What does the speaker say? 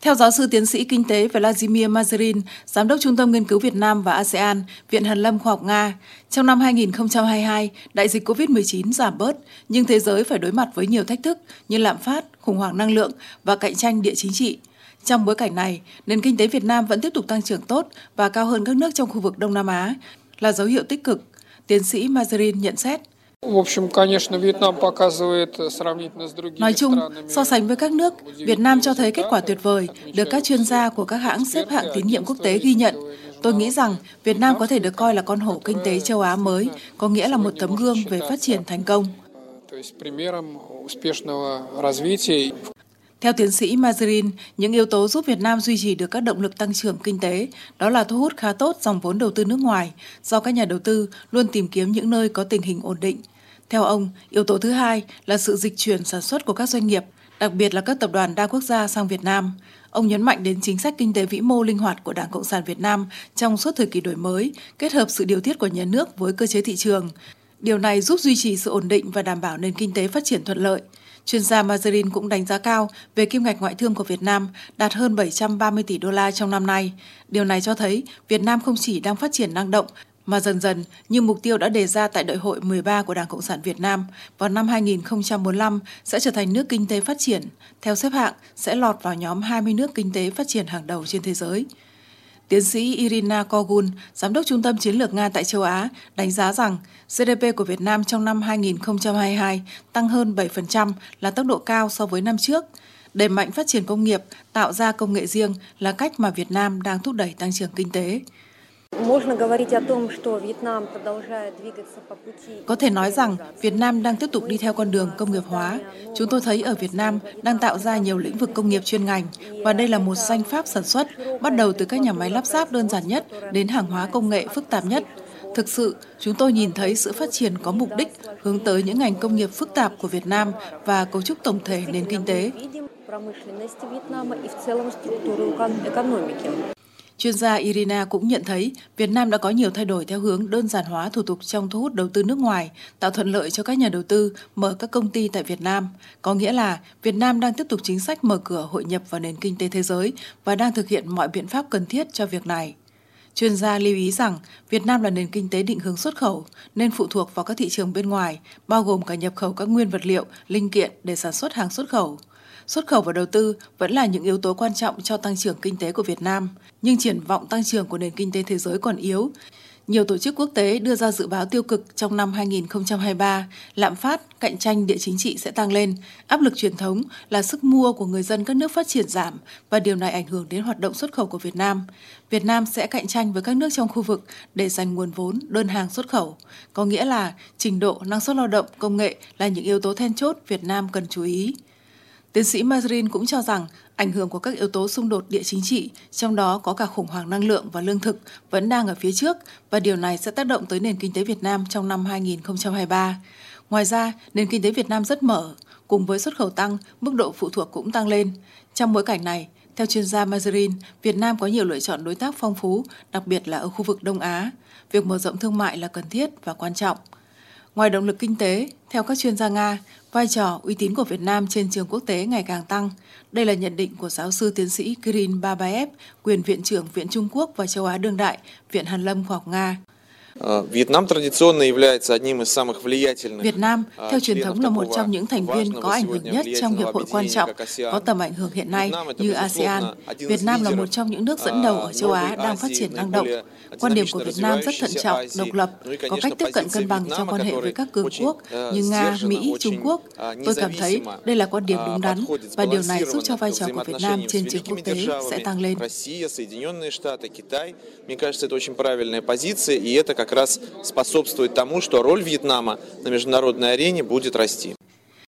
Theo giáo sư tiến sĩ kinh tế Vladimir Mazerin, Giám đốc Trung tâm Nghiên cứu Việt Nam và ASEAN, Viện Hàn lâm Khoa học Nga, trong năm 2022, đại dịch COVID-19 giảm bớt, nhưng thế giới phải đối mặt với nhiều thách thức như lạm phát, khủng hoảng năng lượng và cạnh tranh địa chính trị. Trong bối cảnh này, nền kinh tế Việt Nam vẫn tiếp tục tăng trưởng tốt và cao hơn các nước trong khu vực Đông Nam Á, là dấu hiệu tích cực, tiến sĩ Mazerin nhận xét. Nói chung, so sánh với các nước, Việt Nam cho thấy kết quả tuyệt vời, được các chuyên gia của các hãng xếp hạng tín nhiệm quốc tế ghi nhận. Tôi nghĩ rằng Việt Nam có thể được coi là con hổ kinh tế châu Á mới, có nghĩa là một tấm gương về phát triển thành công. Theo tiến sĩ Mazerin, những yếu tố giúp Việt Nam duy trì được các động lực tăng trưởng kinh tế đó là thu hút khá tốt dòng vốn đầu tư nước ngoài do các nhà đầu tư luôn tìm kiếm những nơi có tình hình ổn định. Theo ông, yếu tố thứ hai là sự dịch chuyển sản xuất của các doanh nghiệp, đặc biệt là các tập đoàn đa quốc gia sang Việt Nam. Ông nhấn mạnh đến chính sách kinh tế vĩ mô linh hoạt của Đảng Cộng sản Việt Nam trong suốt thời kỳ đổi mới, kết hợp sự điều tiết của nhà nước với cơ chế thị trường. Điều này giúp duy trì sự ổn định và đảm bảo nền kinh tế phát triển thuận lợi. Chuyên gia Mazarin cũng đánh giá cao về kim ngạch ngoại thương của Việt Nam đạt hơn 730 tỷ đô la trong năm nay. Điều này cho thấy Việt Nam không chỉ đang phát triển năng động mà dần dần như mục tiêu đã đề ra tại Đại hội 13 của Đảng Cộng sản Việt Nam vào năm 2045 sẽ trở thành nước kinh tế phát triển, theo xếp hạng sẽ lọt vào nhóm 20 nước kinh tế phát triển hàng đầu trên thế giới. Tiến sĩ Irina Kogun, Giám đốc Trung tâm Chiến lược Nga tại châu Á, đánh giá rằng GDP của Việt Nam trong năm 2022 tăng hơn 7% là tốc độ cao so với năm trước. Đẩy mạnh phát triển công nghiệp, tạo ra công nghệ riêng là cách mà Việt Nam đang thúc đẩy tăng trưởng kinh tế. Có thể nói rằng Việt Nam đang tiếp tục đi theo con đường công nghiệp hóa. Chúng tôi thấy ở Việt Nam đang tạo ra nhiều lĩnh vực công nghiệp chuyên ngành và đây là một danh pháp sản xuất bắt đầu từ các nhà máy lắp ráp đơn giản nhất đến hàng hóa công nghệ phức tạp nhất. Thực sự, chúng tôi nhìn thấy sự phát triển có mục đích hướng tới những ngành công nghiệp phức tạp của Việt Nam và cấu trúc tổng thể nền kinh tế. Chuyên gia Irina cũng nhận thấy Việt Nam đã có nhiều thay đổi theo hướng đơn giản hóa thủ tục trong thu hút đầu tư nước ngoài, tạo thuận lợi cho các nhà đầu tư mở các công ty tại Việt Nam. Có nghĩa là Việt Nam đang tiếp tục chính sách mở cửa hội nhập vào nền kinh tế thế giới và đang thực hiện mọi biện pháp cần thiết cho việc này. Chuyên gia lưu ý rằng Việt Nam là nền kinh tế định hướng xuất khẩu nên phụ thuộc vào các thị trường bên ngoài, bao gồm cả nhập khẩu các nguyên vật liệu, linh kiện để sản xuất hàng xuất khẩu. Xuất khẩu và đầu tư vẫn là những yếu tố quan trọng cho tăng trưởng kinh tế của Việt Nam, nhưng triển vọng tăng trưởng của nền kinh tế thế giới còn yếu. Nhiều tổ chức quốc tế đưa ra dự báo tiêu cực trong năm 2023, lạm phát, cạnh tranh địa chính trị sẽ tăng lên, áp lực truyền thống là sức mua của người dân các nước phát triển giảm và điều này ảnh hưởng đến hoạt động xuất khẩu của Việt Nam. Việt Nam sẽ cạnh tranh với các nước trong khu vực để giành nguồn vốn, đơn hàng xuất khẩu. Có nghĩa là trình độ năng suất lao động, công nghệ là những yếu tố then chốt Việt Nam cần chú ý. Tiến sĩ Marin cũng cho rằng ảnh hưởng của các yếu tố xung đột địa chính trị, trong đó có cả khủng hoảng năng lượng và lương thực, vẫn đang ở phía trước và điều này sẽ tác động tới nền kinh tế Việt Nam trong năm 2023. Ngoài ra, nền kinh tế Việt Nam rất mở, cùng với xuất khẩu tăng, mức độ phụ thuộc cũng tăng lên. Trong bối cảnh này, theo chuyên gia Mazarin, Việt Nam có nhiều lựa chọn đối tác phong phú, đặc biệt là ở khu vực Đông Á. Việc mở rộng thương mại là cần thiết và quan trọng. Ngoài động lực kinh tế, theo các chuyên gia Nga, vai trò uy tín của Việt Nam trên trường quốc tế ngày càng tăng. Đây là nhận định của giáo sư tiến sĩ Kirin Babaev, quyền viện trưởng Viện Trung Quốc và châu Á đương đại, Viện Hàn lâm Khoa học Nga. Ờ, Việt Nam традиционно является одним из самых влиятельных. Việt Nam theo truyền thống là một trong những thành viên có ảnh hưởng nhất trong hiệp hội quan trọng có tầm ảnh hưởng hiện nay như ASEAN. Việt Nam là một trong những nước dẫn đầu ở châu Á đang phát triển năng động. Quan điểm của Việt Nam rất thận trọng, độc lập, có cách tiếp cận cân bằng trong quan hệ với các cường quốc như Nga, Mỹ, Trung Quốc. Tôi cảm thấy đây là quan điểm đúng đắn và điều này giúp cho vai trò của Việt Nam trên trường quốc tế sẽ tăng lên. Мне кажется, это очень правильная позиция, и это как раз способствует тому, что роль Вьетнама на международной арене будет расти.